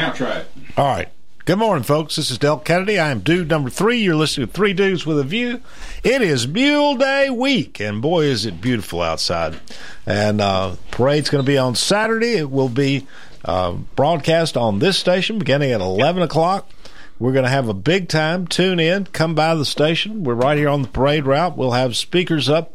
Now try it. All right. Good morning, folks. This is Del Kennedy. I am dude number three. You're listening to Three Dudes with a View. It is Mule Day week, and boy, is it beautiful outside. And uh, parade's going to be on Saturday. It will be uh, broadcast on this station beginning at 11 o'clock. We're going to have a big time. Tune in, come by the station. We're right here on the parade route. We'll have speakers up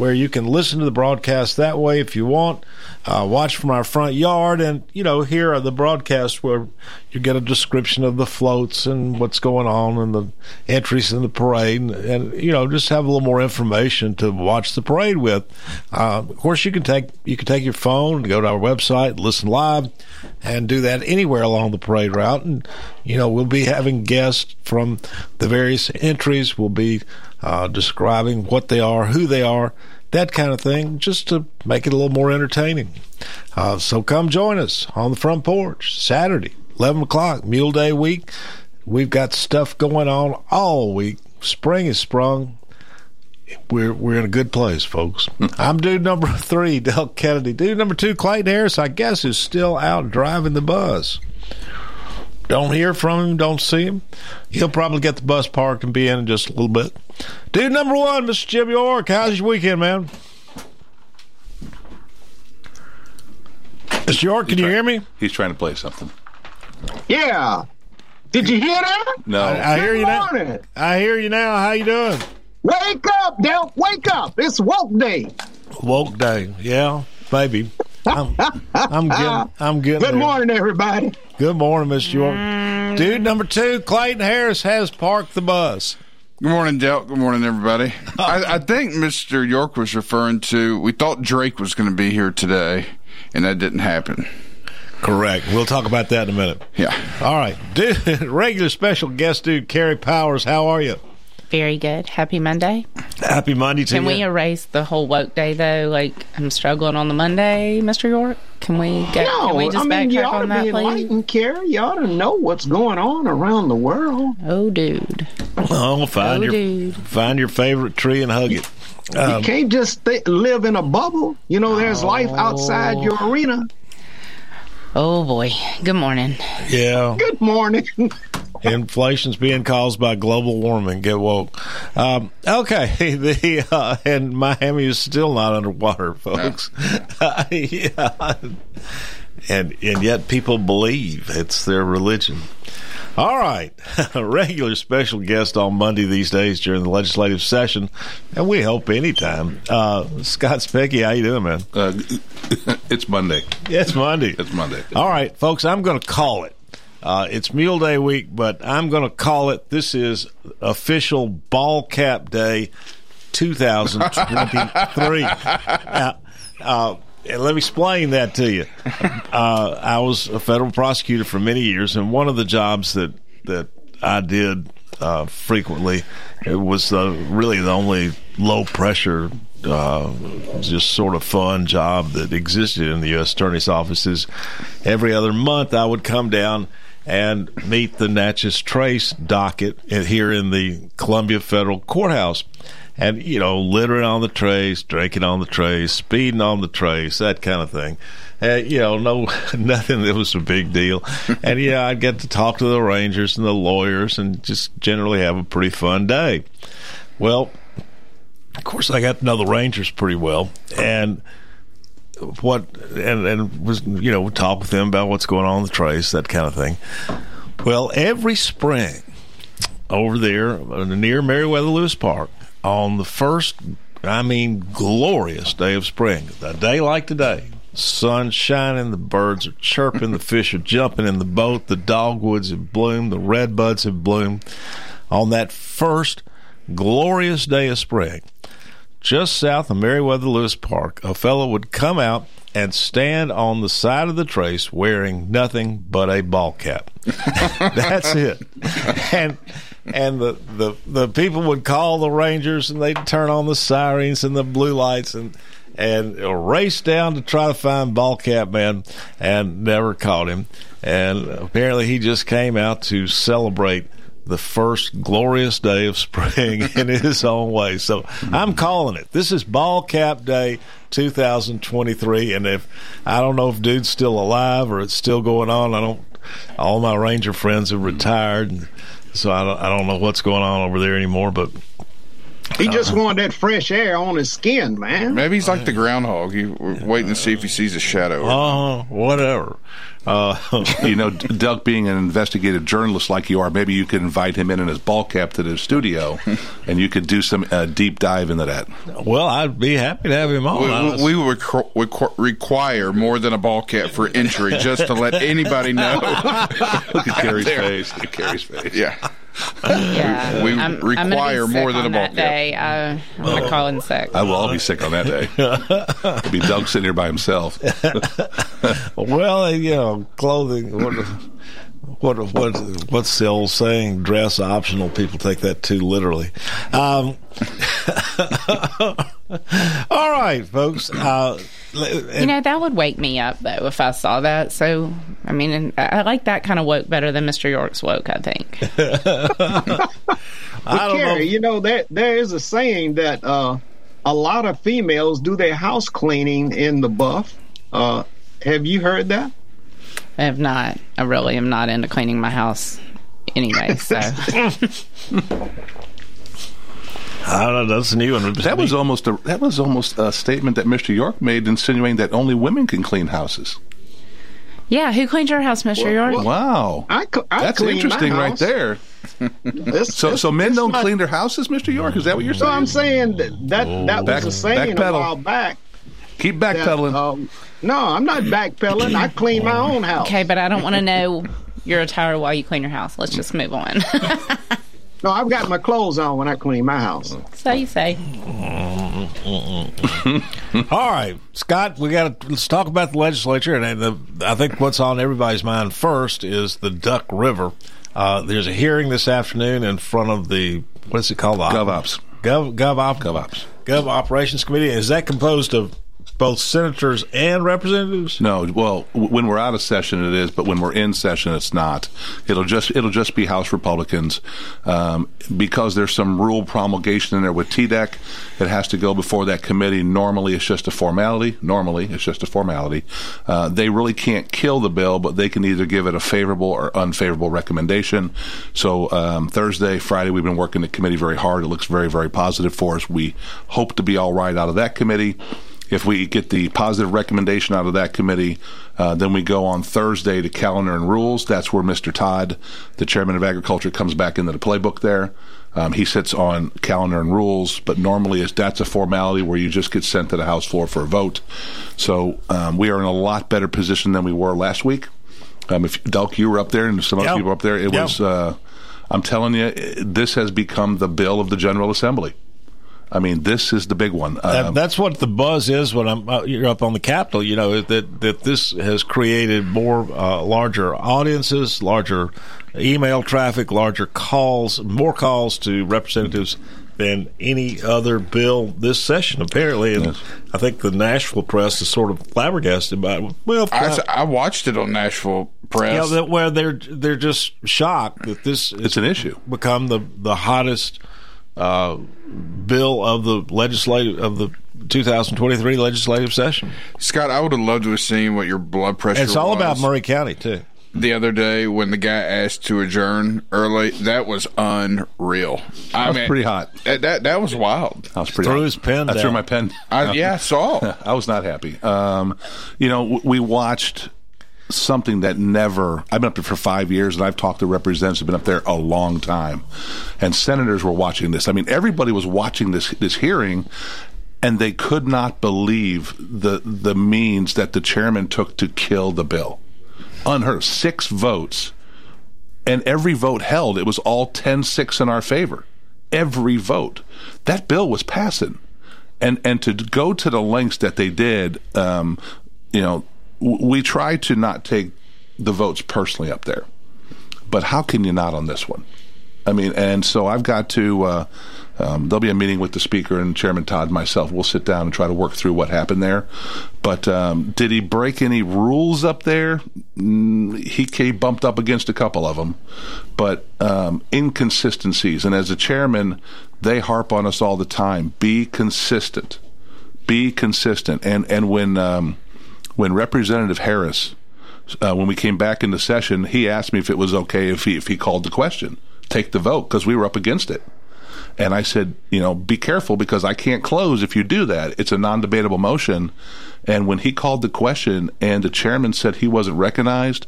where you can listen to the broadcast that way if you want. Uh, watch from our front yard, and you know, hear the broadcast where you get a description of the floats and what's going on and the entries in the parade, and, and you know, just have a little more information to watch the parade with. Uh, of course, you can take you can take your phone, go to our website, listen live, and do that anywhere along the parade route. And you know, we'll be having guests from the various entries. We'll be uh, describing what they are, who they are, that kind of thing, just to make it a little more entertaining. Uh, so come join us on the front porch Saturday, 11 o'clock, Mule Day week. We've got stuff going on all week. Spring is sprung. We're we're in a good place, folks. I'm dude number three, Del Kennedy. Dude number two, Clayton Harris, I guess, is still out driving the bus. Don't hear from him, don't see him. He'll probably get the bus parked and be in in just a little bit. Dude number one, Mr. Jim York, how's your weekend, man? Mr. York, can you hear me? He's trying to play something. Yeah. Did you hear that? No. I, I hear you now. Morning. I hear you now. How you doing? Wake up, Del. Wake up. It's woke day. Woke day, yeah, maybe. I'm, I'm getting, I'm getting. Good there. morning, everybody. Good morning, Mr. York. Mm. Dude number two, Clayton Harris has parked the bus. Good morning, Del. Good morning, everybody. I, I think Mr. York was referring to. We thought Drake was going to be here today, and that didn't happen. Correct. We'll talk about that in a minute. Yeah. All right, dude. Regular special guest, dude, Carrie Powers. How are you? Very good. Happy Monday. Happy Monday to you. Can you. we erase the whole woke day though? Like I'm struggling on the Monday, Mr. York. Can we get? No, can we just I mean, you backtrack ought on to that, be please? enlightened, Carrie. You ought to know what's going on around the world. Oh, dude. oh, find Oh, your dude. find your favorite tree and hug it. Um, you can't just th- live in a bubble. You know, there's life outside your arena. Oh boy. Good morning. yeah, Good morning. inflation's being caused by global warming. Get woke. Um, okay, the uh, and Miami is still not underwater, folks. yeah, and and yet people believe it's their religion. All right, a regular special guest on Monday these days during the legislative session, and we hope anytime. Uh, Scott Cepicky, how you doing, man? Uh, it's Monday. It's Monday. It's Monday. All right, folks, I'm going to call it. Uh, it's Mule Day week, but I'm going to call it. This is official Ball Cap Day 2023. uh, uh, let me explain that to you. Uh, I was a federal prosecutor for many years, and one of the jobs that that I did uh, frequently it was uh, really the only low pressure uh, just sort of fun job that existed in the U.S. Attorney's offices. Every other month, I would come down and meet the Natchez Trace docket here in the Columbia Federal Courthouse. And, you know, littering on the trace, drinking on the trace, speeding on the trace, that kind of thing. Uh, you know, no, nothing that was a big deal. And, yeah, I'd get to talk to the rangers and the lawyers and just generally have a pretty fun day. Well, of course, I got to know the Rangers pretty well, and what and and was you know talk with them about what's going on in the trace, that kind of thing. Well, every spring over there uh, near Meriwether Lewis Park on the first, I mean, glorious day of spring, a day like today. Sun shining, the birds are chirping, the fish are jumping in the boat, the dogwoods have bloomed, the redbuds have bloomed. On that first glorious day of spring, just south of Meriwether Lewis Park, a fellow would come out and stand on the side of the trace wearing nothing but a ball cap. That's it. And and the, the the people would call the rangers and they'd turn on the sirens and the blue lights and and race down to try to find ball cap man and never caught him. And apparently he just came out to celebrate the first glorious day of spring in his own way. So I'm calling it. This is Ball Cap Day 2023, and if I don't know if dude's still alive or it's still going on, I don't. All my Ranger friends have retired, so I don't. I don't know what's going on over there anymore. But He just wanted that fresh air on his skin, man. Maybe he's like the groundhog. You we're waiting to see if he sees a shadow. uh, whatever. Uh, you know, Doug, being an investigative journalist like you are, maybe you could invite him in in his ball cap to the studio, and you could do some uh, deep dive into that. well, I'd be happy to have him on. we, we, we would requ- requ- require more than a ball cap for entry, just to let anybody know. Look at Carrie's face. Look at Carrie's face. yeah, Yeah, We I'm, I'm require gonna be sick more than a ball that day. Uh, I'm not calling sick. I will all be sick on that day. It'll be Doug sitting here by himself. Well, you know, clothing. What, what, what, what's the old saying? Dress optional. People take that too literally. Um, all right, folks. Uh, You know, that would wake me up though if I saw that. So, I mean, I I like that kind of woke better than Mr. York's woke. I think. But I don't Carrie, know. you know there there is a saying that uh, a lot of females do their house cleaning in the buff. Uh, have you heard that? I have not. I really am not into cleaning my house anyway. So, I don't know. That's a new one. That was almost a that was almost a statement that Mr. York made, insinuating that only women can clean houses. yeah, who cleaned your house, Mr. York? well- Wow, I, cl- I that's interesting right there. It's- So, it's- so men don't not- clean their houses, Mr. York? Is that what you're saying? So? I'm saying that that, that Back- was a saying a while back. Keep that, backpedaling. um, no, I'm not backpedaling. I clean my own house. Okay, but I don't want to know your attire while you clean your house. Let's just move on. No, I've got my clothes on when I clean my house. so you say. All right, Scott, we got to let's talk about the legislature, and the, I think what's on everybody's mind first is the Duck River. Uh, there's a hearing this afternoon in front of the what is it called? The GovOps. Gov GovOps. GovOps. Gov Operations Committee. Is that composed of both senators and representatives? No, well, when we're out of session, it is, but when we're in session, it's not. It'll just it'll just be House Republicans um, because there's some rule promulgation in there with TDEC. It has to go before that committee. Normally, it's just a formality. Normally, it's just a formality. Uh, they really can't kill the bill, but they can either give it a favorable or unfavorable recommendation. So um, Thursday, Friday, we've been working the committee very hard. It looks very, very positive for us. We hope to be all right out of that committee. If we get the positive recommendation out of that committee, uh, then we go on Thursday to calendar and rules. That's where Mr. Todd, the chairman of agriculture, comes back into the playbook there. Um, he sits on calendar and rules, but normally it's, that's a formality where you just get sent to the House floor for a vote. So um, we are in a lot better position than we were last week. Um, if Delk, you were up there, and some other Yep. people up there, it Yep. was. Uh, I'm telling you, this has become the bill of the General Assembly. I mean, this is the big one. That, Um, that's what the buzz is when I'm uh, you're up on the Capitol. You know that that this has created more uh, larger audiences, larger email traffic, larger calls, more calls to representatives than any other bill this session. Apparently, and Yes. I think the Nashville press is sort of flabbergasted by it. Well, I, I watched it on Nashville you Press. know, that where they're they're just shocked that this it's an issue. become the the hottest uh, bill of the legislative of the 2023 legislative session. Scott, I would have loved to have seen what your blood pressure. It's all about Maury County too. The other day when the guy asked to adjourn early, that was unreal. I was mean, pretty hot. That, that that was wild. I was pretty Threw hot. his pen I threw my pen. I, yeah, I saw. I was not happy. Um, you know, we watched something that never. I've been up there for five years, and I've talked to representatives who've been up there a long time, and senators were watching this. I mean, everybody was watching this this hearing. And they could not believe the the means that the chairman took to kill the bill. Unheard. Six votes and every vote held, it was all 10 6 in our favor. Every vote. That bill was passing. And, and to go to the lengths that they did, um, you know, we try to not take the votes personally up there, but how can you not on this one? I mean, and so I've got to. Uh, um, there'll be a meeting with the speaker and Chairman Todd and myself. We'll sit down and try to work through what happened there. But um, did he break any rules up there? Mm, he, he bumped up against a couple of them, but um, inconsistencies. And as a chairman, they harp on us all the time: be consistent, be consistent. And and when um, when Representative Harris, uh, when we came back into session, he asked me if it was okay if he if he called the question, take the vote because we were up against it. And I said, you know, be careful because I can't close if you do that. It's a non debatable motion. And when he called the question and the chairman said he wasn't recognized,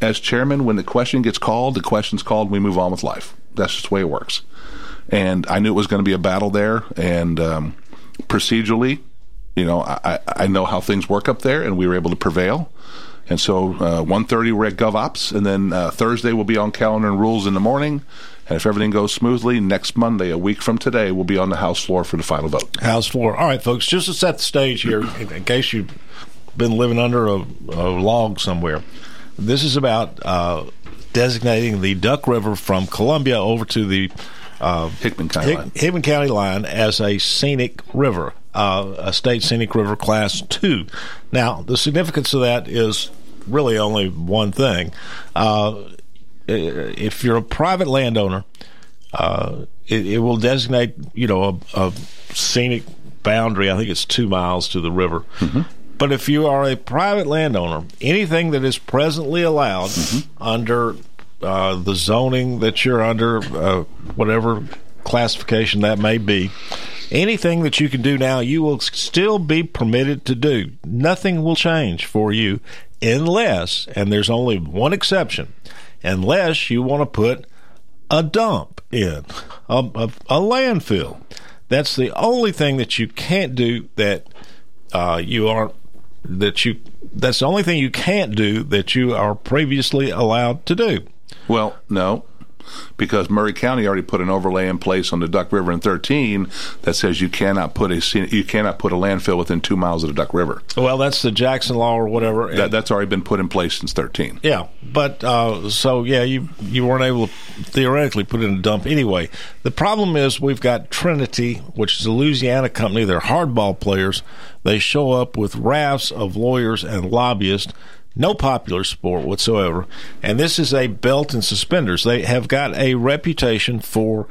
as chairman, when the question gets called, the question's called, we move on with life. That's just the way it works. And I knew it was going to be a battle there. And um, procedurally, you know, I, I know how things work up there, and we were able to prevail. And so, uh, 1.30 we're at GovOps, and then uh, Thursday we'll be on calendar and rules in the morning. And if everything goes smoothly, next Monday, a week from today, we'll be on the House floor for the final vote. House floor. All right, folks, just to set the stage here, in, case you've been living under a, a log somewhere, this is about uh, designating the Duck River from Columbia over to the uh, Hickman County line. Hickman County line as a scenic river, uh, a state scenic river class two. Now, the significance of that is really only one thing. Uh, if you're a private landowner, uh, it, it, will designate, you know, a, a, scenic boundary. I think it's two miles to the river. Mm-hmm. But if you are a private landowner, anything that is presently allowed mm-hmm. under uh, the zoning that you're under, uh, whatever classification that may be, anything that you can do now, you will still be permitted to do. Nothing will change for you unless, and there's only one exception, unless you want to put a dump in, a, a, a landfill. That's the only thing that you can't do that uh, you aren't that you that's the only thing you can't do that you are previously allowed to do. Well, no because Maury County already put an overlay in place on the Duck River in 13 that says you cannot put a you cannot put a landfill within two miles of the Duck River. Well, that's the Jackson Law or whatever. That, that's already been put in place since 13. Yeah, but uh, so yeah, you you weren't able to theoretically put in a dump anyway. The problem is we've got Trinity, which is a Louisiana company. They're hardball players. They show up with rafts of lawyers and lobbyists no popular sport whatsoever. And this is a belt and suspenders. They have got a reputation for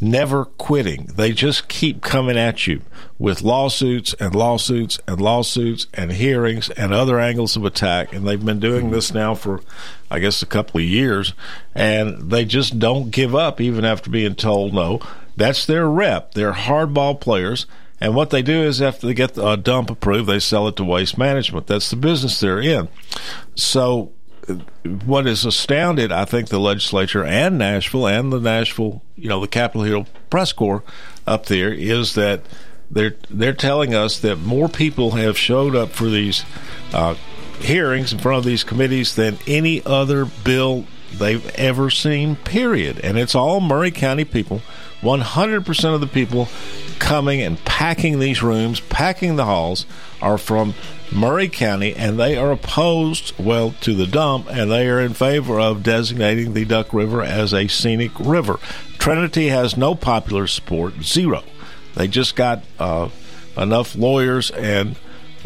never quitting. They just keep coming at you with lawsuits and lawsuits and lawsuits and hearings and other angles of attack. And they've been doing this now for, I guess, a couple of years. And they just don't give up even after being told no. That's their rep. They're hardball players. And what they do is after they get a dump approved, they sell it to waste management. That's the business they're in. So what has astounded, I think, the legislature and Nashville and the Nashville, you know, the Capitol Hill press corps up there is that they're they're telling us that more people have showed up for these uh, hearings in front of these committees than any other bill they've ever seen. Period, and it's all Maury County people. One hundred percent of the people coming and packing these rooms, packing the halls, are from Maury County, and they are opposed, well, to the dump, and they are in favor of designating the Duck River as a scenic river. Trinity has no popular support, zero. They just got uh, enough lawyers and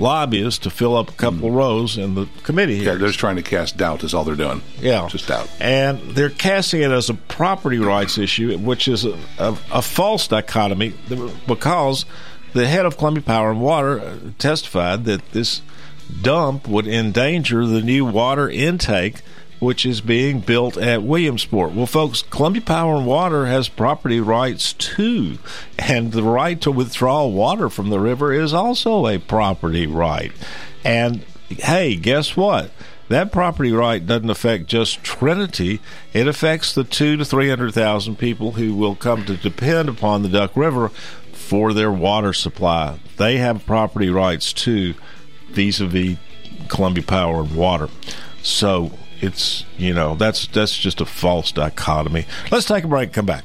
lobbyists to fill up a couple of rows in the committee here. Yeah, they're just trying to cast doubt. Is all they're doing. Yeah, just doubt. And they're casting it as a property rights issue, which is a, a, a false dichotomy because the head of Columbia Power and Water uh, testified that this dump would endanger the new water intake which is being built at Williamsport. Well, folks, Columbia Power and Water has property rights too, and the right to withdraw water from the river is also a property right. And hey, guess what? That property right doesn't affect just Trinity; it affects the two to three hundred thousand people who will come to depend upon the Duck River for their water supply. They have property rights too, vis-a-vis Columbia Power and Water. So it's you know that's that's just a false dichotomy. Let's take a break. Come back.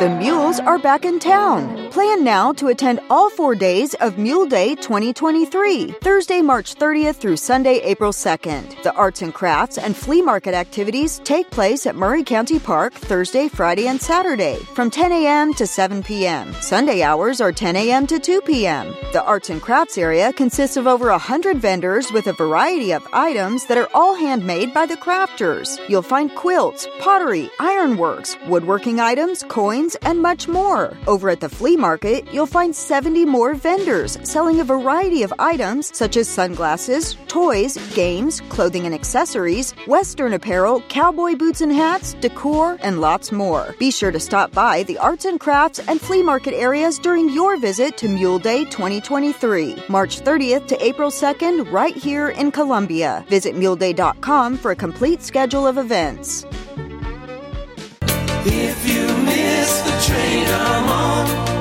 The Mules are back in town. Plan now to attend all four days of Mule Day 2023, Thursday, March 30th through Sunday, April 2nd. The arts and crafts and flea market activities take place at Maury County Park Thursday, Friday, and Saturday from 10 a.m. to 7 p.m. Sunday hours are 10 a.m. to 2 p.m. The arts and crafts area consists of over 100 vendors with a variety of items that are all handmade by the crafters. You'll find quilts, pottery, ironworks, woodworking items, coins, and much more. Over at the flea market, you'll find 70 more vendors selling a variety of items such as sunglasses, toys, games, clothing and accessories, Western apparel, cowboy boots and hats, decor, and lots more. Be sure to stop by the arts and crafts and flea market areas during your visit to Mule Day 2023, March 30th to April 2nd, right here in Columbia. Visit muleday.com for a complete schedule of events. If you miss the train I'm on,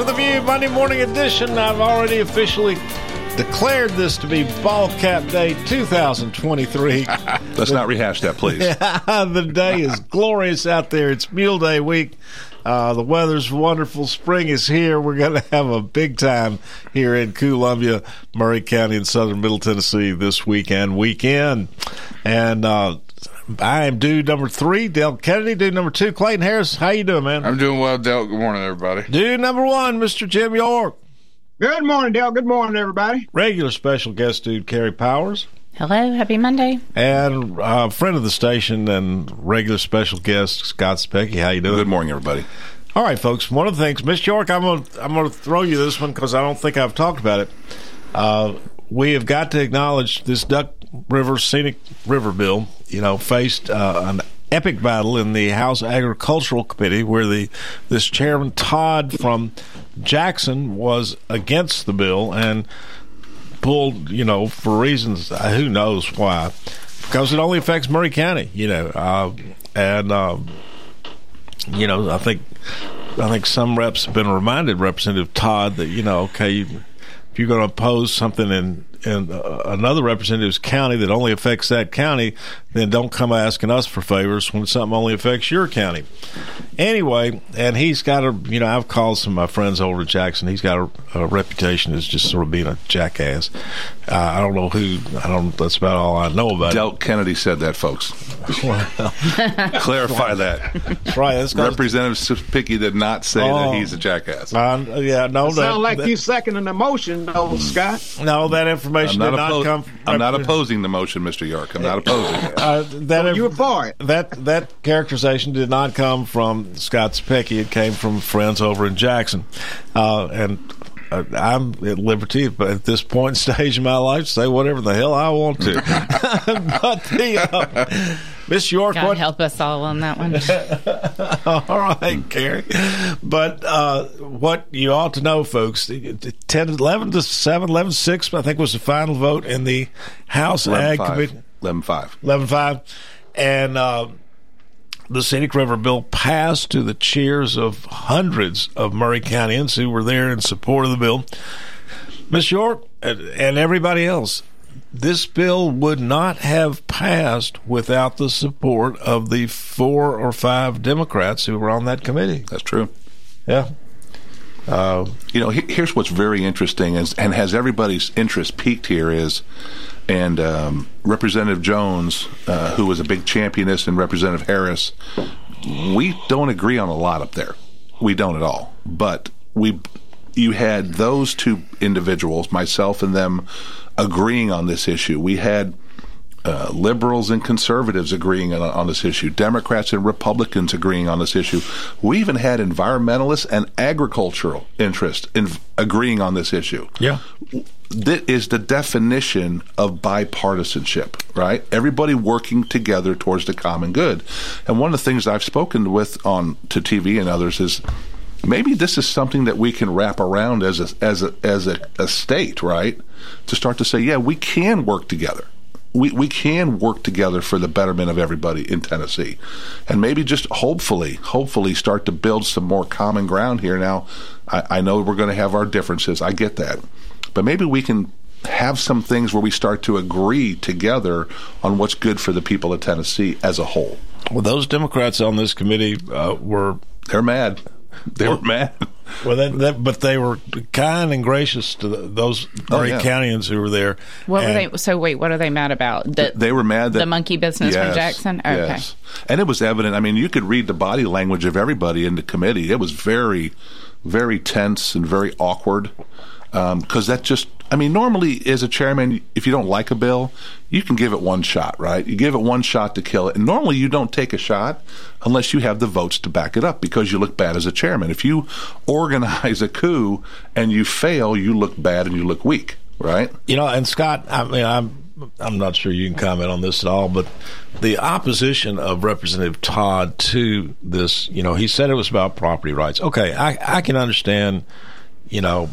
with a view, Monday morning edition. I've already officially declared this to be Ball Cap Day 2023. Let's not rehash that, please. the day is glorious out there. It's Mule Day week. Uh, the weather's wonderful. Spring is here. We're going to have a big time here in Columbia, Maury County, in southern Middle Tennessee this weekend, weekend. And uh, I am dude number three, Dale Kennedy. Dude number two, Clayton Harris. How you doing, man? I'm doing well, Dale. Good morning, everybody. Dude number one, Mr. Jim York. Good morning, Dale. Good morning, everybody. Regular special guest dude, Carrie Powers. Hello, happy Monday. And uh, friend of the station and regular special guest Scott Cepicky. How you doing? Good morning, everybody. All right, folks. One of the things, Miss York, I'm gonna I'm gonna throw you this one because I don't think I've talked about it. Uh, we have got to acknowledge this Duck River Scenic River Bill. You know, faced uh, an epic battle in the House Agricultural Committee where the this Chairman Todd from Jackson was against the bill and pulled, you know, for reasons uh, who knows why, because it only affects Maury County, you know, uh, and um, you know, I think I think some reps have been reminded, Representative Todd, that you know, okay, you, if you're going to oppose something in in uh, another representative's county that only affects that county, then don't come asking us for favors when something only affects your county. Anyway, and he's got a, you know, I've called some of my friends over at Jackson. He's got a, a reputation as just sort of being a jackass. Uh, I don't know who, I don't, that's about all I know about Del Kennedy said that, folks. Clarify that. That's right. That's Representative Cepicky did not say Oh. that he's a jackass. Uh, yeah, no, that, Sound like that- you seconding the motion, though, Scott. no, that I'm information not, did not come. From I'm not opposing the motion, Mr. York. I'm not opposing it. Uh, that so you were part. That that characterization did not come from Scott Cepicky. It came from friends over in Jackson, uh, and. Uh, I'm at liberty, but at this point stage in my life, to say whatever the hell I want to. but the uh, Miss York, God what? help us all on that one. all right, Carrie. But uh, what you ought to know, folks, 10, 11 to 7, 11 6, I think was the final vote in the House 11, Ag Committee. 11 5. 11 5. And uh, the Scenic River bill passed to the cheers of hundreds of Maury Countyans who were there in support of the bill. Miss York and everybody else, this bill would not have passed without the support of the four or five Democrats who were on that committee. That's true. Yeah. Uh, you know, here's what's very interesting is, and has everybody's interest peaked here is and um, Representative Jones, uh, who was a big championist, and Representative Harris, we don't agree on a lot up there. We don't at all. But we, you had those two individuals, myself and them, agreeing on this issue. We had uh, liberals and conservatives agreeing on, on this issue, Democrats and Republicans agreeing on this issue. We even had environmentalists and agricultural interest in agreeing on this issue. Yeah. That is the definition of bipartisanship, right? Everybody working together towards the common good. And one of the things I've spoken with on to TV and others is maybe this is something that we can wrap around as a as a as a, a state, right? To start to say, yeah, we can work together. we, we can work together for the betterment of everybody in Tennessee. And maybe just hopefully, hopefully start to build some more common ground here. Now, I, I know we're going to have our differences. I get that. But maybe we can have some things where we start to agree together on what's good for the people of Tennessee as a whole. Well, those Democrats on this committee uh, were. They're mad. They were mad. Well, that, that, but they were kind and gracious to the, those Oh, Maury yeah. Countyans who were there. What were they? So wait, what are they mad about? The, they were mad that the monkey business from Jackson. Okay. yes. and it was evident. I mean, you could read the body language of everybody in the committee. It was very, very tense and very awkward um, because that just. I mean, normally as a chairman, if you don't like a bill, you can give it one shot, right? You give it one shot to kill it, and normally you don't take a shot unless you have the votes to back it up because you look bad as a chairman. If you organize a coup and you fail, you look bad and you look weak, right? You know, and Scott, I mean, I'm I'm not sure you can comment on this at all, but the opposition of Representative Todd to this, you know, he said it was about property rights. Okay, I I can understand, you know,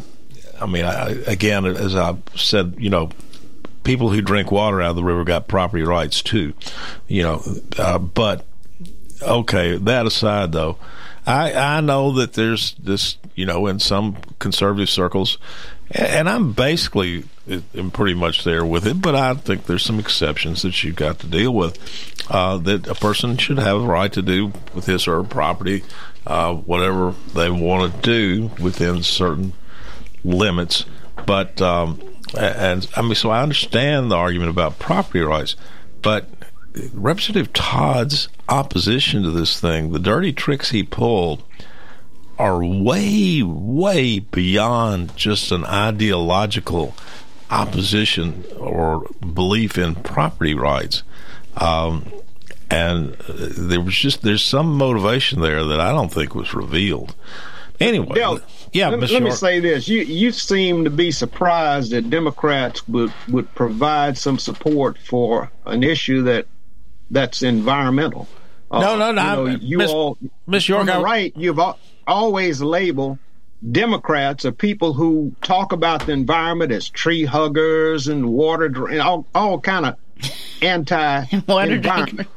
I mean, I, again, as I said, you know, people who drink water out of the river got property rights too, you know, uh, but okay, that aside though, I I know that there's this, you know, in some conservative circles, and I'm basically am pretty much there with it, but I think there's some exceptions that you've got to deal with. Uh, that a person should have a right to do with his or her property uh, whatever they want to do within certain limits. But um, and I mean, so I understand the argument about property rights, but Representative Todd's opposition to this thing, the dirty tricks he pulled, are way, way beyond just an ideological opposition or belief in property rights. Um, and there was just there's some motivation there that I don't think was revealed. Anyway, Del, yeah, let, let me say this: you you seem to be surprised that Democrats would would provide some support for an issue that that's environmental. Uh, No, no, no, You, know, you Miss- all, Miss York, I- right, you've al- always label Democrats are people who talk about the environment as tree huggers and water, dr- and all all kind of anti environment.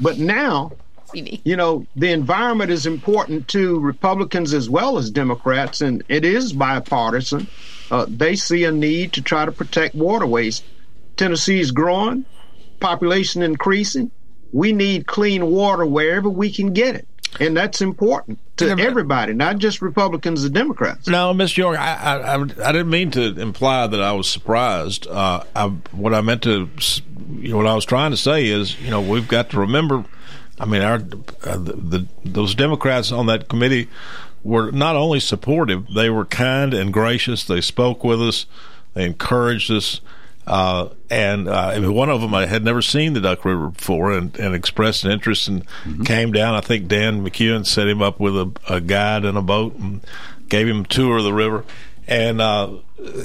But now, you know, the environment is important to Republicans as well as Democrats, and it is bipartisan. Uh, they see a need to try to protect waterways. Tennessee is growing, population increasing. We need clean water wherever we can get it, and that's important to everybody, not just Republicans and Democrats. No, Miss York, I, I, I, I didn't mean to imply that I was surprised. Uh, I, what I meant to, you know, what I was trying to say is, you know, we've got to remember. I mean, our uh, the, the those Democrats on that committee were not only supportive; they were kind and gracious. They spoke with us. They encouraged us. Uh, and uh, one of them I had never seen the Duck River before, and, and expressed an interest and came down. I think Dan McEwen set him up with a, a guide and a boat and gave him a tour of the river. And uh,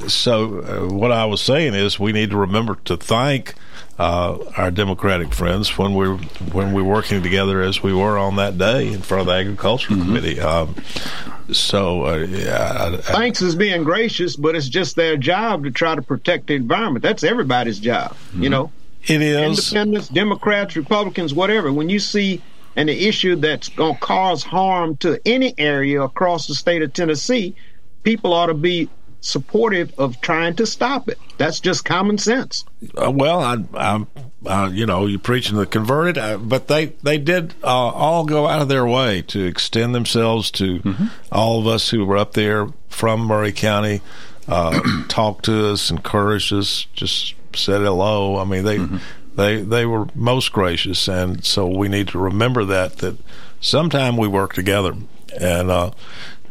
so, uh, what I was saying is, we need to remember to thank uh, our Democratic friends when we're when we're working together as we were on that day in front of the Agriculture Committee. Um, so, uh, yeah, I- I- Thanks is being gracious, but it's just their job to try to protect the environment. That's everybody's job, you know. It is. Independents, Democrats, Republicans, whatever. When you see an issue that's going to cause harm to any area across the state of Tennessee, people ought to be supportive of trying to stop it. That's just common sense. Uh, well, I, I, uh, you know, you're preaching to the converted, uh, but they they did uh, all go out of their way to extend themselves to all of us who were up there from Maury County, uh, talked to us, encouraged us, just said hello. I mean, they they they were most gracious, and so we need to remember that that sometime we work together, and.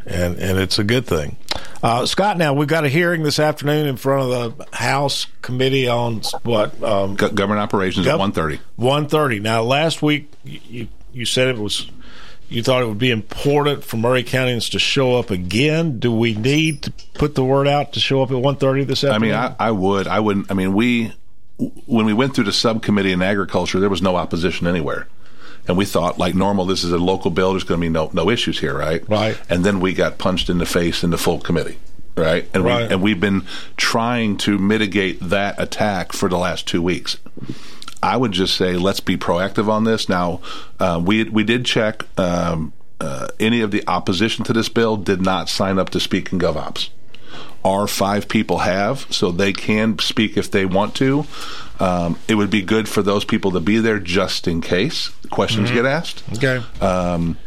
And and it's a good thing. Uh, Scott, now we've got a hearing this afternoon in front of the House Committee on what um, government operations at 1:30. One thirty. Now, last week you, you you said it was you thought it would be important for Maury Countyans to show up again. Do we need to put the word out to show up at one thirty this afternoon? I mean, I, I would. I wouldn't. I mean, we when we went through the subcommittee in agriculture, there was no opposition anywhere, and we thought, like normal, this is a local bill. There's going to be no no issues here, right? Right. And then we got punched in the face in the full committee. right? And Right. we and we've been trying to mitigate that attack for the last two weeks. I would just say let's be proactive on this. Now, uh, we we did check. Um, uh, any of the opposition to this bill did not sign up to speak in GovOps. Our five people have, so they can speak if they want to. Um, it would be good for those people to be there just in case questions Mhm. get asked. Okay. Um,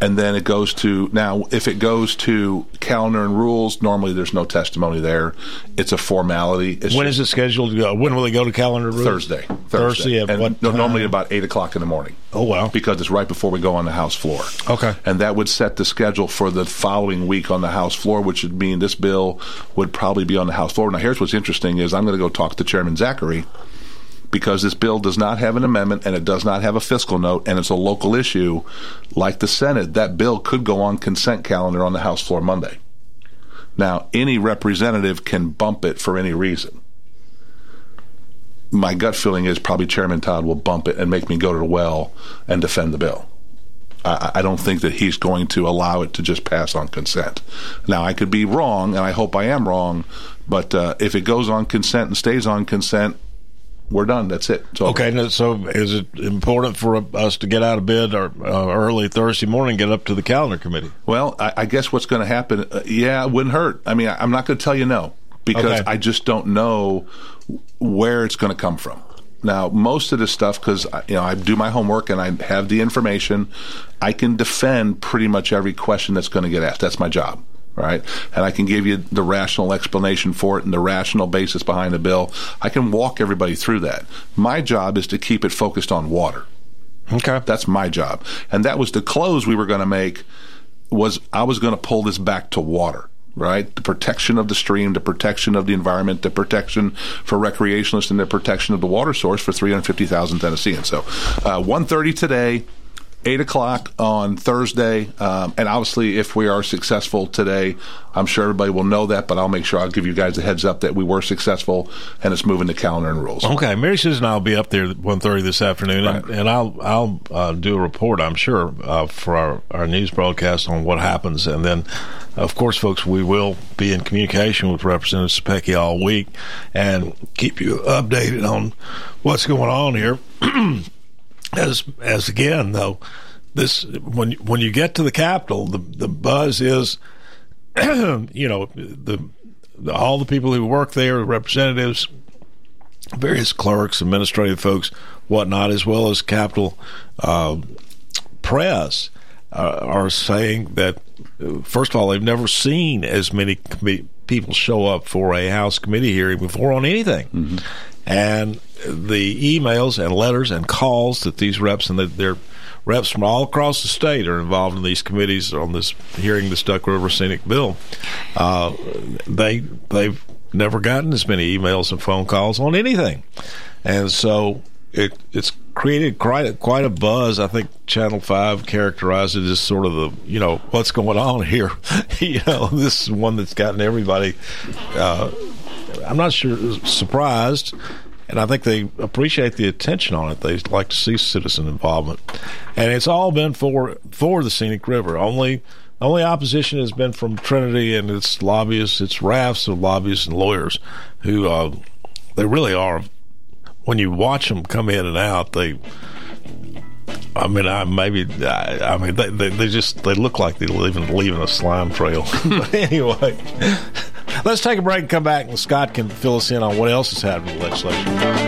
and then it goes to now. If it goes to calendar and rules, normally there's no testimony there. It's a formality. It's when is it scheduled to go? When will they go to calendar? rules? Thursday. Thursday at and what time? normally about eight o'clock in the morning. Oh wow! Because it's right before we go on the House floor. Okay. And that would set the schedule for the following week on the House floor, which would mean this bill would probably be on the House floor. Now, here's what's interesting: is I'm going to go talk to Chairman Zachary because this bill does not have an amendment and it does not have a fiscal note and it's a local issue like the Senate, that bill could go on consent calendar on the House floor Monday. Now, any representative can bump it for any reason. My gut feeling is probably Chairman Todd will bump it and make me go to the well and defend the bill. I, I don't think that he's going to allow it to just pass on consent. Now, I could be wrong, and I hope I am wrong, but uh, if it goes on consent and stays on consent, we're done. That's it. Okay, so is it important for us to get out of bed or uh, early Thursday morning, get up to the calendar committee? Well, I, I guess what's going to happen? Uh, yeah, it wouldn't hurt. I mean, I, I'm not going to tell you no because Okay. I just don't know where it's going to come from. Now, most of this stuff, because you know, I do my homework and I have the information, I can defend pretty much every question that's going to get asked. That's my job, right? And I can give you the rational explanation for it and the rational basis behind the bill. I can walk everybody through that. My job is to keep it focused on water. Okay, that's my job, and that was the close we were going to make. Was I was going to pull this back to water right? The protection of the stream, the protection of the environment, the protection for recreationalists, and the protection of the water source for 350,000 Tennesseans. So, uh, 1.30 today, 8 o'clock on Thursday. Um, and obviously, if we are successful today, I'm sure everybody will know that, but I'll make sure I'll give you guys a heads up that we were successful and it's moving to calendar and rules. Okay, Mary Susan and I will be up there at 1.30 this afternoon, and, and I'll I'll uh, do a report, I'm sure, uh, for our, our news broadcast on what happens. And then, of course, folks, we will be in communication with Representative Cepicky all week and keep you updated on what's going on here. as as again, though, this when when you get to the Capitol, the the buzz is, you know, the, the all the people who work there, the representatives, various clerks, administrative folks, whatnot, as well as Capitol uh, press, uh, are saying that first of all, they've never seen as many commi- people show up for a House committee hearing before on anything, and the emails and letters and calls that these reps and their reps from all across the state are involved in these committees on this hearing this Duck River Scenic Bill. Uh, they they've never gotten as many emails and phone calls on anything, and so it it's created quite a, quite a buzz. I think Channel Five characterized it as sort of the you know what's going on here. you know, this is one that's gotten everybody. Uh, I'm not sure surprised. And I think they appreciate the attention on it. They like to see citizen involvement, and it's all been for for the scenic river. Only only opposition has been from Trinity and its lobbyists, its rafts of lobbyists and lawyers, who uh, they really are. When you watch them come in and out, they. I mean, I maybe I, I mean they, they they just they look like they're leaving leaving a slime trail. anyway, let's take a break and come back, and Scott can fill us in on what else is happening in the legislature.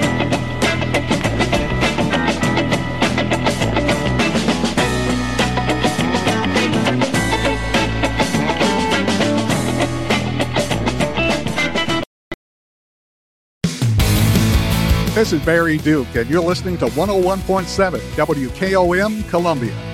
This is Barry Duke, and you're listening to 101.7 WKOM Columbia.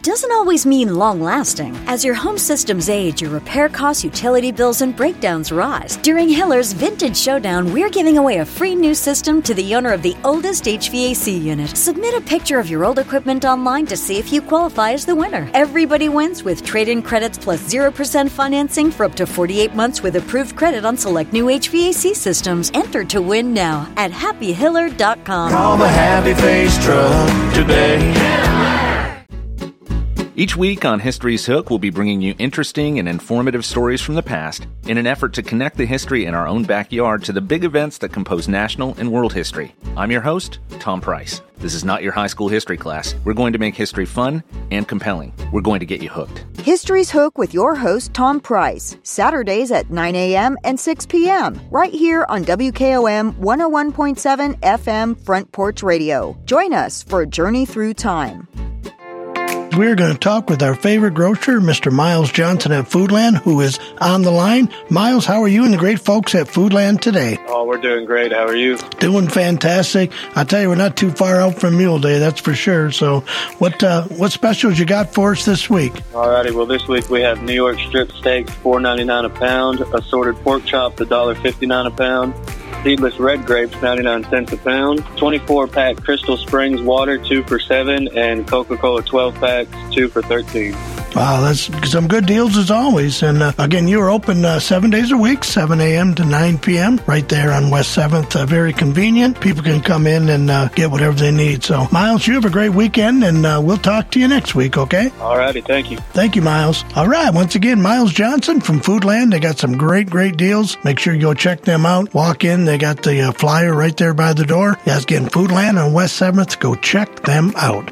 doesn't always mean long lasting. As your home systems age, your repair costs, utility bills, and breakdowns rise. During Hiller's Vintage Showdown, we're giving away a free new system to the owner of the oldest HVAC unit. Submit a picture of your old equipment online to see if you qualify as the winner. Everybody wins with trade in credits plus 0% financing for up to 48 months with approved credit on select new HVAC systems. Enter to win now at happyhiller.com. Call the Happy Face Truck today. Each week on History's Hook, we'll be bringing you interesting and informative stories from the past in an effort to connect the history in our own backyard to the big events that compose national and world history. I'm your host, Tom Price. This is not your high school history class. We're going to make history fun and compelling. We're going to get you hooked. History's Hook with your host, Tom Price. Saturdays at 9 a.m. and 6 p.m. right here on WKOM 101.7 FM Front Porch Radio. Join us for a journey through time. We're going to talk with our favorite grocer, Mr. Miles Johnson at Foodland, who is on the line. Miles, how are you and the great folks at Foodland today? Oh, we're doing great. How are you? Doing fantastic. I tell you, we're not too far out from Mule Day, that's for sure. So, what uh, what specials you got for us this week? Alrighty. Well, this week we have New York strip steaks, four ninety nine a pound. Assorted pork chops, a dollar fifty nine a pound. Seedless red grapes, 99 cents a pound. 24 pack Crystal Springs water, 2 for 7. And Coca Cola 12 packs, 2 for 13. Wow, that's some good deals as always. And uh, again, you're open uh, seven days a week, 7 a.m. to 9 p.m. right there on West 7th. Uh, very convenient. People can come in and uh, get whatever they need. So, Miles, you have a great weekend, and uh, we'll talk to you next week, okay? All righty. Thank you. Thank you, Miles. All right, once again, Miles Johnson from Foodland. They got some great, great deals. Make sure you go check them out. Walk in, they got the uh, flyer right there by the door. Yes, again, Foodland on West 7th. Go check them out.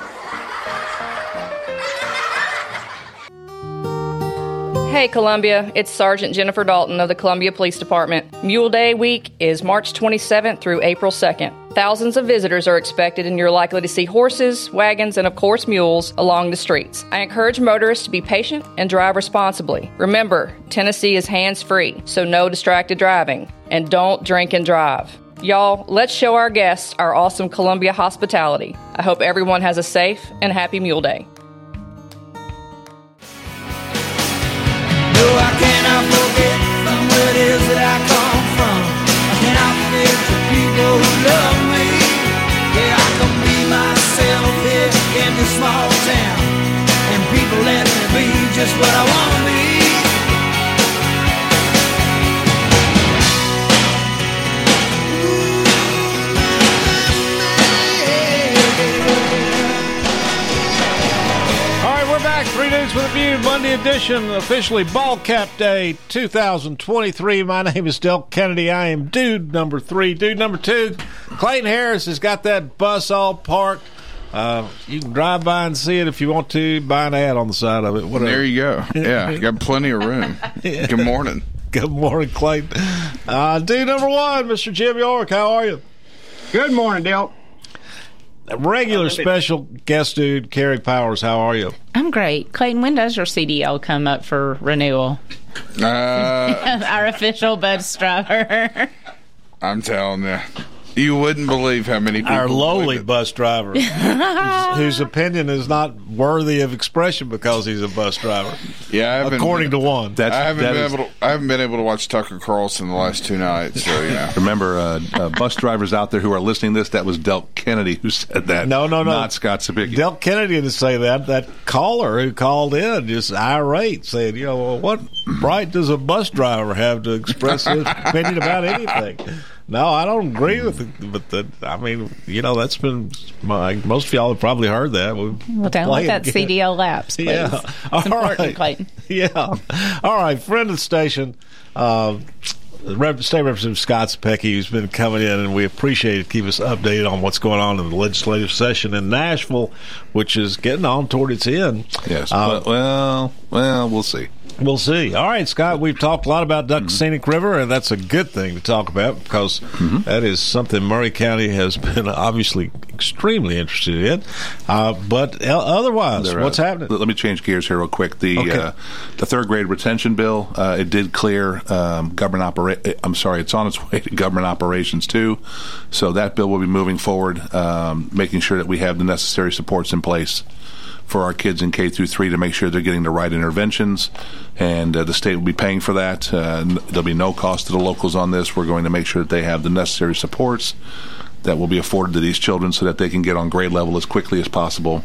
Hey, Columbia, it's Sergeant Jennifer Dalton of the Columbia Police Department. Mule Day week is March 27th through April 2nd. Thousands of visitors are expected, and you're likely to see horses, wagons, and of course, mules along the streets. I encourage motorists to be patient and drive responsibly. Remember, Tennessee is hands free, so no distracted driving. And don't drink and drive. Y'all, let's show our guests our awesome Columbia hospitality. I hope everyone has a safe and happy Mule Day. It is that I come from. I the people who love me. Yeah, I can be myself here in this small town. And people let me be just what I want to View, Monday edition, officially Ball Cap Day 2023. My name is Del Kennedy. I am dude number three. Dude number two, Clayton Harris has got that bus all parked. Uh, you can drive by and see it if you want to. Buy an ad on the side of it. Whatever. There you go. Yeah, you got plenty of room. Good morning. Good morning, Clayton. Uh, dude number one, Mr. Jim York. How are you? Good morning, Del. Regular special guest dude, Carrie Powers. How are you? I'm great. Clayton, when does your CDL come up for renewal? Uh, Our official bus driver. I'm telling you, you wouldn't believe how many people. Our lowly bus driver, whose, whose opinion is not worthy of expression because he's a bus driver. Yeah, I according been- to one. I haven't that been is- able. To, I haven't been able to watch Tucker Carlson the last two nights. So yeah. Remember, uh, uh, bus drivers out there who are listening to this, that was Del Kennedy who said that. No, no, no. Not Scott Cepicky. Del Kennedy didn't say that. That caller who called in just irate said, you know, well, what right does a bus driver have to express his opinion about anything? No, I don't agree with it. But the, I mean, you know, that's been my, most of y'all have probably heard that. We Well, don't play let that again. CDL lapse, please. Yeah. It's All important, right. Clayton. Yeah. All right. Friend of the station, uh, Rep- State Representative Scott Cepicky, who's been coming in, and we appreciate it. Keep us updated on what's going on in the legislative session in Nashville, which is getting on toward its end. Yes. Uh, but- well, well, we'll see. We'll see. All right, Scott, we've talked a lot about Duck Mm-hmm. Scenic River, and that's a good thing to talk about because Mm-hmm. that is something Maury County has been obviously extremely interested in. Uh, but otherwise, There, uh, what's happening? Let me change gears here real quick. The Okay. uh, the third grade retention bill uh, it did clear um, government opera- I'm sorry, it's on its way to government operations too. So that bill will be moving forward, um, making sure that we have the necessary supports in place for our kids in K through three to make sure they're getting the right interventions, and uh, the state will be paying for that. Uh, there'll be no cost to the locals on this. We're going to make sure that they have the necessary supports that will be afforded to these children so that they can get on grade level as quickly as possible.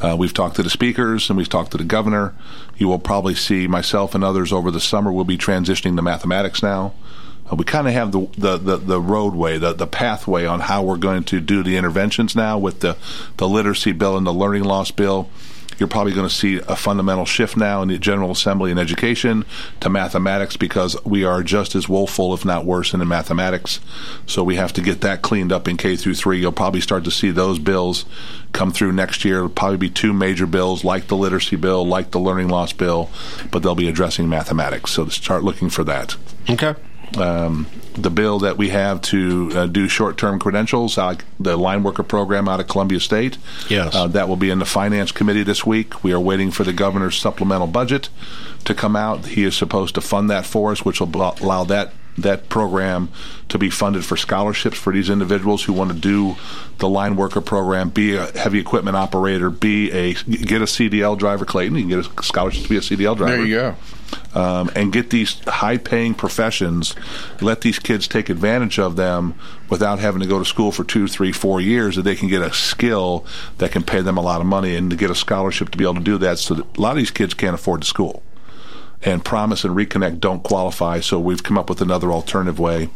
Uh, we've talked to the speakers and we've talked to the governor. You will probably see myself and others over the summer. We'll be transitioning to mathematics now. Uh, we kind of have the, the, the, the roadway, the, the pathway on how we're going to do the interventions now with the, the literacy bill and the learning loss bill. You're probably going to see a fundamental shift now in the General Assembly in education to mathematics because we are just as woeful, if not worse, in mathematics. So we have to get that cleaned up in K through three. You'll probably start to see those bills come through next year. It'll probably be two major bills, like the literacy bill, like the learning loss bill, but they'll be addressing mathematics. So start looking for that. Okay. Um, the bill that we have to uh, do short-term credentials, uh, the line worker program out of Columbia State. Yes. Uh, that will be in the Finance Committee this week. We are waiting for the governor's supplemental budget to come out. He is supposed to fund that for us, which will blo- allow that that program to be funded for scholarships for these individuals who want to do the line worker program, be a heavy equipment operator, be a get a CDL driver. Clayton, you can get a scholarship to be a CDL driver There you go. Um, and get these high paying professions, let these kids take advantage of them without having to go to school for two, three, four years, that they can get a skill that can pay them a lot of money and to get a scholarship to be able to do that. So that a lot of these kids can't afford the school. And Promise and Reconnect don't qualify, so we've come up with another alternative way.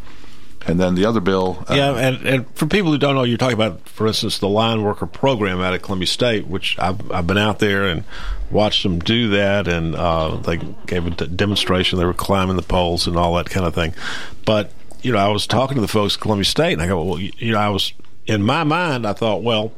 And then the other bill. uh, Yeah, and, and for people who don't know, you're talking about, for instance, the line worker program out at Columbia State, which I've, I've been out there and watched them do that, and uh, they gave a demonstration. They were climbing the poles and all that kind of thing. But you know, I was talking to the folks at Columbia State, and I go, well, you, know, I was in my mind, I thought, well,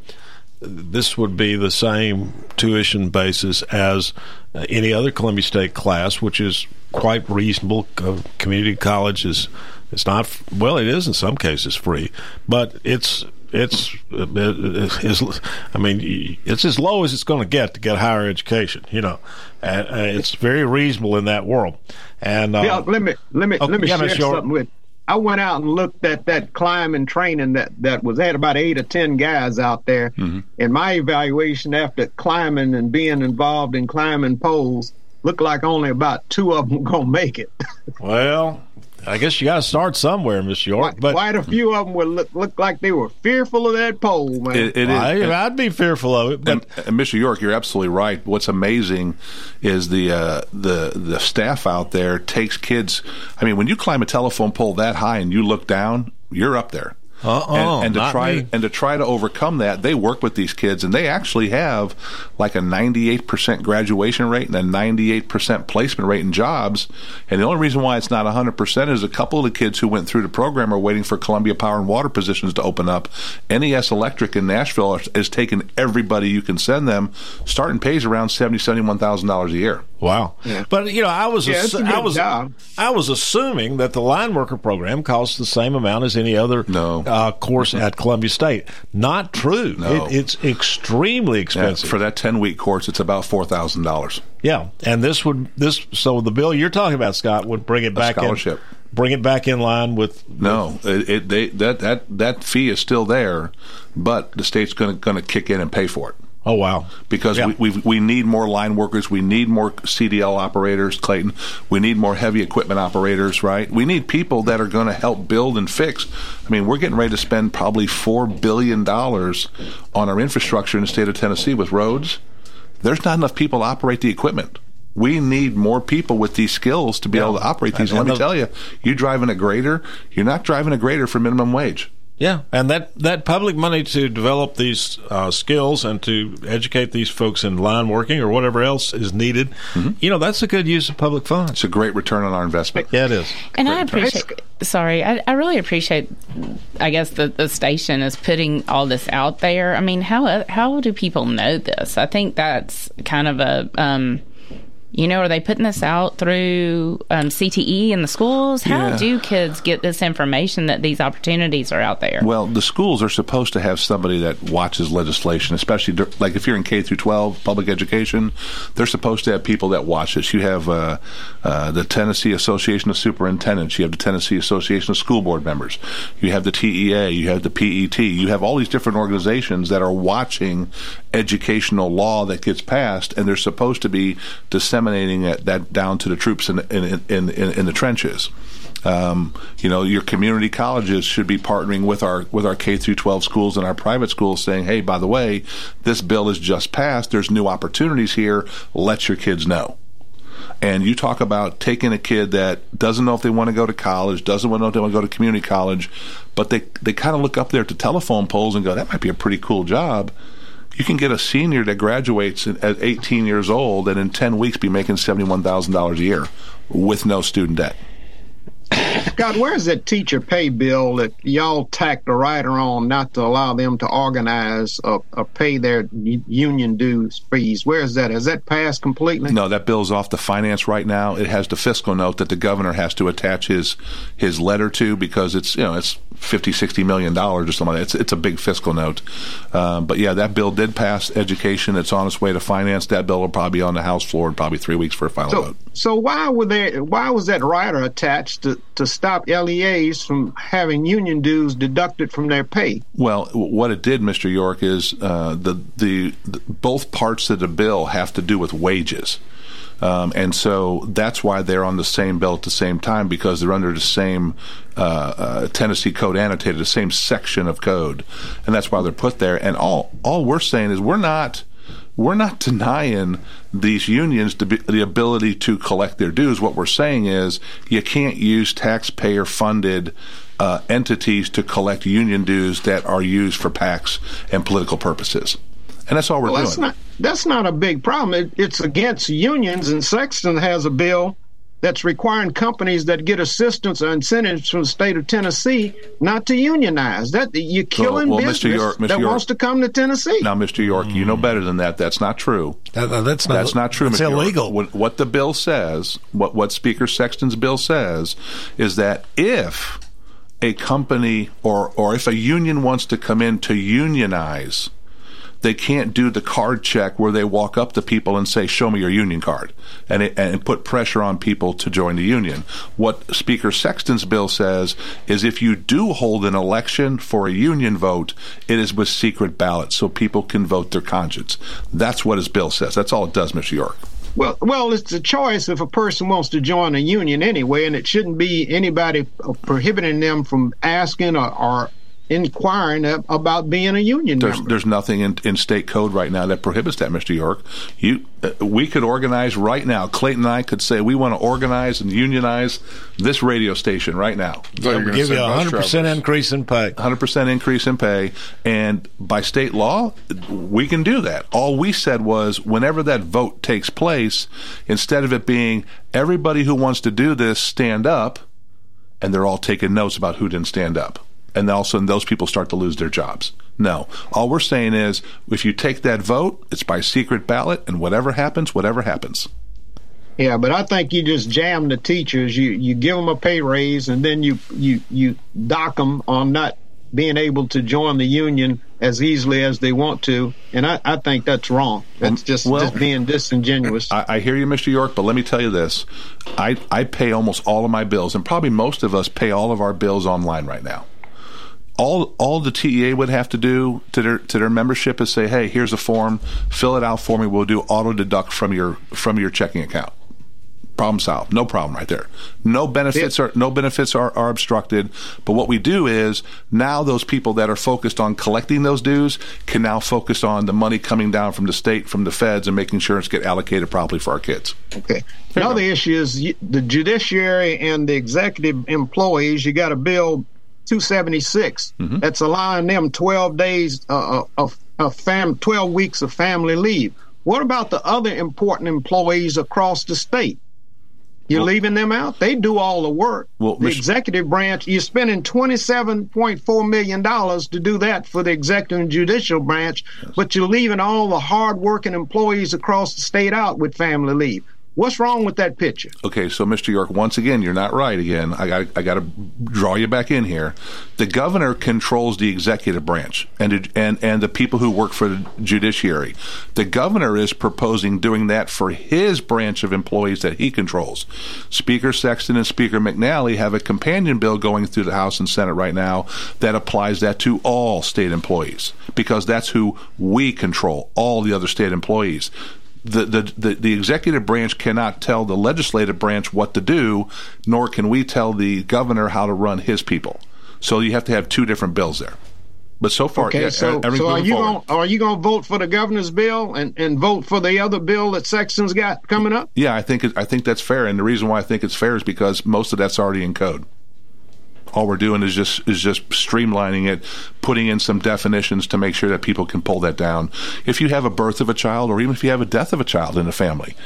this would be the same tuition basis as uh, any other Columbia State class, which is quite reasonable. Uh, community college is it's not well, it is in some cases free, but it's it's it's I mean it's as low as it's going to get to get higher education. You know, and uh, it's very reasonable in that world. And uh, yeah, let me let me oh, let me yeah, share. Something with. I went out and looked at that climbing training that that was had about eight or ten guys out there. Mm-hmm. And my evaluation after climbing and being involved in climbing poles looked like only about two of them gonna make it. well, I guess you got to start somewhere, Miss York. But Quite a few of them would look, look like they were fearful of that pole, man. It, it is. I, I'd be fearful of it. But and, and Mr. York, you're absolutely right. What's amazing is the uh, the the staff out there takes kids. I mean, when you climb a telephone pole that high and you look down, you're up there. Uh-uh, and, and to not try me. and to try to overcome that, they work with these kids, and they actually have like a 98% graduation rate and a 98% placement rate in jobs. And the only reason why it's not 100% is a couple of the kids who went through the program are waiting for Columbia Power and Water positions to open up. NES Electric in Nashville is taking everybody you can send them. Starting pays around seventy seventy one thousand dollars a year. Wow. Yeah. But you know, I was Yeah, assu- I was job. I was assuming that the line worker program costs the same amount as any other uh, course at Columbia State. Not true. No. It, it's extremely Yeah, expensive. for that ten week course, it's about four thousand dollars. Yeah, and this would this so the bill you're talking about, Scott, would bring it back scholarship. in, bring it back in line with No, it, it they that that that fee is still there, but the state's going to going to kick in and pay for it. Oh wow! Because Yeah. we we we need more line workers, we need more CDL operators, Clayton. We need more heavy equipment operators, right? We need people that are going to help build and fix. I mean, we're getting ready to spend probably four billion dollars on our infrastructure in the state of Tennessee with roads. There's not enough people to operate the equipment. We need more people with these skills to be able to operate these. And let me tell you, you're driving a grader, you're not driving a grader for minimum wage. Yeah, and that, that public money to develop these uh, skills and to educate these folks in line working or whatever else is needed, you know, that's a good use of public funds. It's a great return on our investment. Yeah, it is. And I appreciate. Sorry, I, I really appreciate. I guess the, the station is putting all this out there. I mean, how how do people know this? I think that's kind of a. Um, you know, are they putting this out through um, CTE in the schools? How Yeah. do kids get this information that these opportunities are out there? Well, the schools are supposed to have somebody that watches legislation, especially like if you're in K through 12 public education, they're supposed to have people that watch this. You have uh, uh, the Tennessee Association of Superintendents, you have the Tennessee Association of School Board Members, you have the TEA, you have the PET, you have all these different organizations that are watching educational law that gets passed, and they're supposed to be disseminating it, that down to the troops in in in, in, in the trenches. Um, you know, your community colleges should be partnering with our with our K through 12 schools and our private schools, saying, "Hey, by the way, this bill is just passed. There's new opportunities here. Let your kids know." And you talk about taking a kid that doesn't know if they want to go to college, doesn't want to know if they want to go to community college, but they they kind of look up there at the telephone poles and go, "That might be a pretty cool job." You can get a senior that graduates at 18 years old and in 10 weeks be making $71,000 a year with no student debt. God, where's that teacher pay bill that y'all tacked the rider on not to allow them to organize or, or pay their union dues fees? Where is that? Has that passed completely? No, that bill's off the finance right now. It has the fiscal note that the governor has to attach his his letter to because it's you know it's 50 60 million dollars or something like. It's it's a big fiscal note. Um, but yeah, that bill did pass education. It's on its way to finance. That bill will probably be on the House floor in probably 3 weeks for a final So, vote. so why were there? Why was that rider attached to, to stop LEAs from having union dues deducted from their pay? Well, what it did, Mr. York, is uh, the, the the both parts of the bill have to do with wages. Um, and so that's why they're on the same bill at the same time because they're under the same uh, uh, Tennessee code annotated, the same section of code, and that's why they're put there. And all all we're saying is we're not we're not denying these unions the, the ability to collect their dues. What we're saying is you can't use taxpayer funded uh, entities to collect union dues that are used for PACs and political purposes. And that's all we're Well, that's doing. not that's not a big problem. It, it's against unions, and Sexton has a bill that's requiring companies that get assistance or incentives from the state of Tennessee not to unionize. That you're killing well, Mr. business York- Mr. that York- wants to come to Tennessee. Now, Mr. York, you know better than that. That's not true. that's not. That's not true. It's Mr. York. illegal. What, what the bill says, what what Speaker Sexton's bill says, is that if a company or or if a union wants to come in to unionize, they can't do the card check where they walk up to people and say, "Show me your union card," and it, and put pressure on people to join the union. What Speaker Sexton's bill says is, if you do hold an election for a union vote, it is with secret ballot, so people can vote their conscience. That's what his bill says. That's all it does, Mr. York. Well, well, it's a choice if a person wants to join a union anyway, and it shouldn't be anybody prohibiting them from asking or, or inquiring about being a union there's, member. There's nothing in, in state code right now that prohibits that, Mr. York. You, uh, we could organize right now. Clayton and I could say we want to organize and unionize this radio station right now. So give you a hundred percent increase in pay. Hundred percent increase in pay, and by state law, we can do that. All we said was whenever that vote takes place, instead of it being everybody who wants to do this stand up, and they're all taking notes about who didn't stand up and all of a sudden those people start to lose their jobs. No. All we're saying is if you take that vote, it's by secret ballot, and whatever happens, whatever happens. Yeah, but I think you just jam the teachers. You you give them a pay raise, and then you you you dock them on not being able to join the union as easily as they want to, and I, I think that's wrong. That's um, just well, just being disingenuous. I, I hear you, Mr. York, but let me tell you this: I I pay almost all of my bills, and probably most of us pay all of our bills online right now all all the TEA would have to do to their to their membership is say, "Hey, here's a form, fill it out for me. We'll do auto deduct from your from your checking account." Problem solved. No problem right there. No benefits are no benefits are, are obstructed. But what we do is now those people that are focused on collecting those dues can now focus on the money coming down from the state, from the feds, and making sure it's get allocated properly for our kids. Okay. Now the issue is the judiciary and the executive employees. You got to build 276. Mm-hmm. That's allowing them 12 days uh, uh, of, of fam- 12 weeks of family leave. What about the other important employees across the state? You're well, leaving them out? They do all the work. Well, the executive branch, you're spending $27.4 million to do that for the executive and judicial branch, yes. but you're leaving all the hard-working employees across the state out with family leave. What's wrong with that picture? Okay, so Mr. York, once again, you're not right. Again, I got I got to draw you back in here. The governor controls the executive branch and and and the people who work for the judiciary. The governor is proposing doing that for his branch of employees that he controls. Speaker Sexton and Speaker McNally have a companion bill going through the House and Senate right now that applies that to all state employees because that's who we control, all the other state employees the, the, the, the, executive branch cannot tell the legislative branch what to do, nor can we tell the governor how to run his people. So you have to have two different bills there. But so far, okay, yeah, so, so are you going are you going to vote for the governor's bill and, and vote for the other bill that Sexton's got coming up? Yeah, I think it, I think that's fair, and the reason why I think it's fair is because most of that's already in code all we're doing is just is just streamlining it, putting in some definitions to make sure that people can pull that down. If you have a birth of a child, or even if you have a death of a child in a family,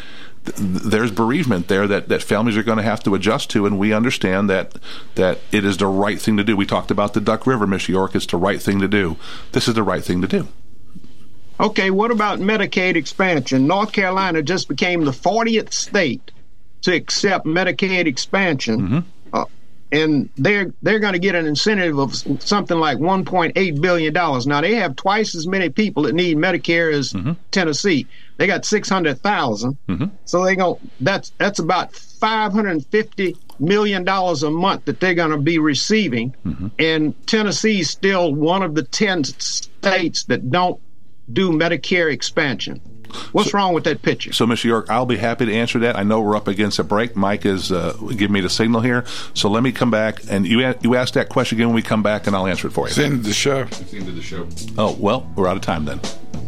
th- there's bereavement there that, that families are going to have to adjust to, and we understand that that it is the right thing to do. We talked about the Duck River, Miss York. It's the right thing to do. This is the right thing to do. Okay, what about Medicaid expansion? North Carolina just became the 40th state to accept Medicaid expansion. Mm-hmm. And they're they're going to get an incentive of something like 1.8 billion dollars. Now they have twice as many people that need Medicare as mm-hmm. Tennessee. They got 600,000. Mm-hmm. So they go that's that's about 550 million dollars a month that they're going to be receiving. Mm-hmm. And Tennessee is still one of the 10 states that don't do Medicare expansion. What's so, wrong with that picture? So, Mr. York, I'll be happy to answer that. I know we're up against a break. Mike is uh, giving me the signal here. So let me come back. And you you ask that question again when we come back, and I'll answer it for you. It's the end of the show. It's the end of the show. Oh, well, we're out of time then.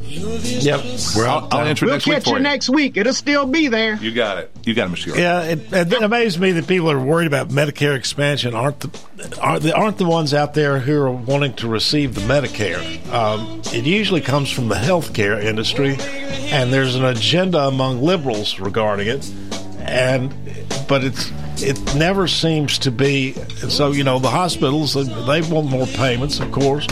Yep, we're out. I'll answer we'll next week. We'll catch you, next week. It'll still be there. You got it. You got it, Mr. Yeah, it, it amazes me that people are worried about Medicare expansion aren't the aren't the, aren't the ones out there who are wanting to receive the Medicare. Um, it usually comes from the healthcare industry, and there's an agenda among liberals regarding it, and but it's it never seems to be. So you know, the hospitals they want more payments, of course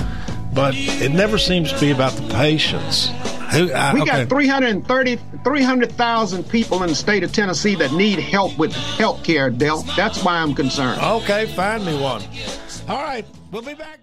but it never seems to be about the patients. Who, uh, we okay. got 330, 300,000 people in the state of Tennessee that need help with health care, Del. That's why I'm concerned. Okay, find me one. All right, we'll be back.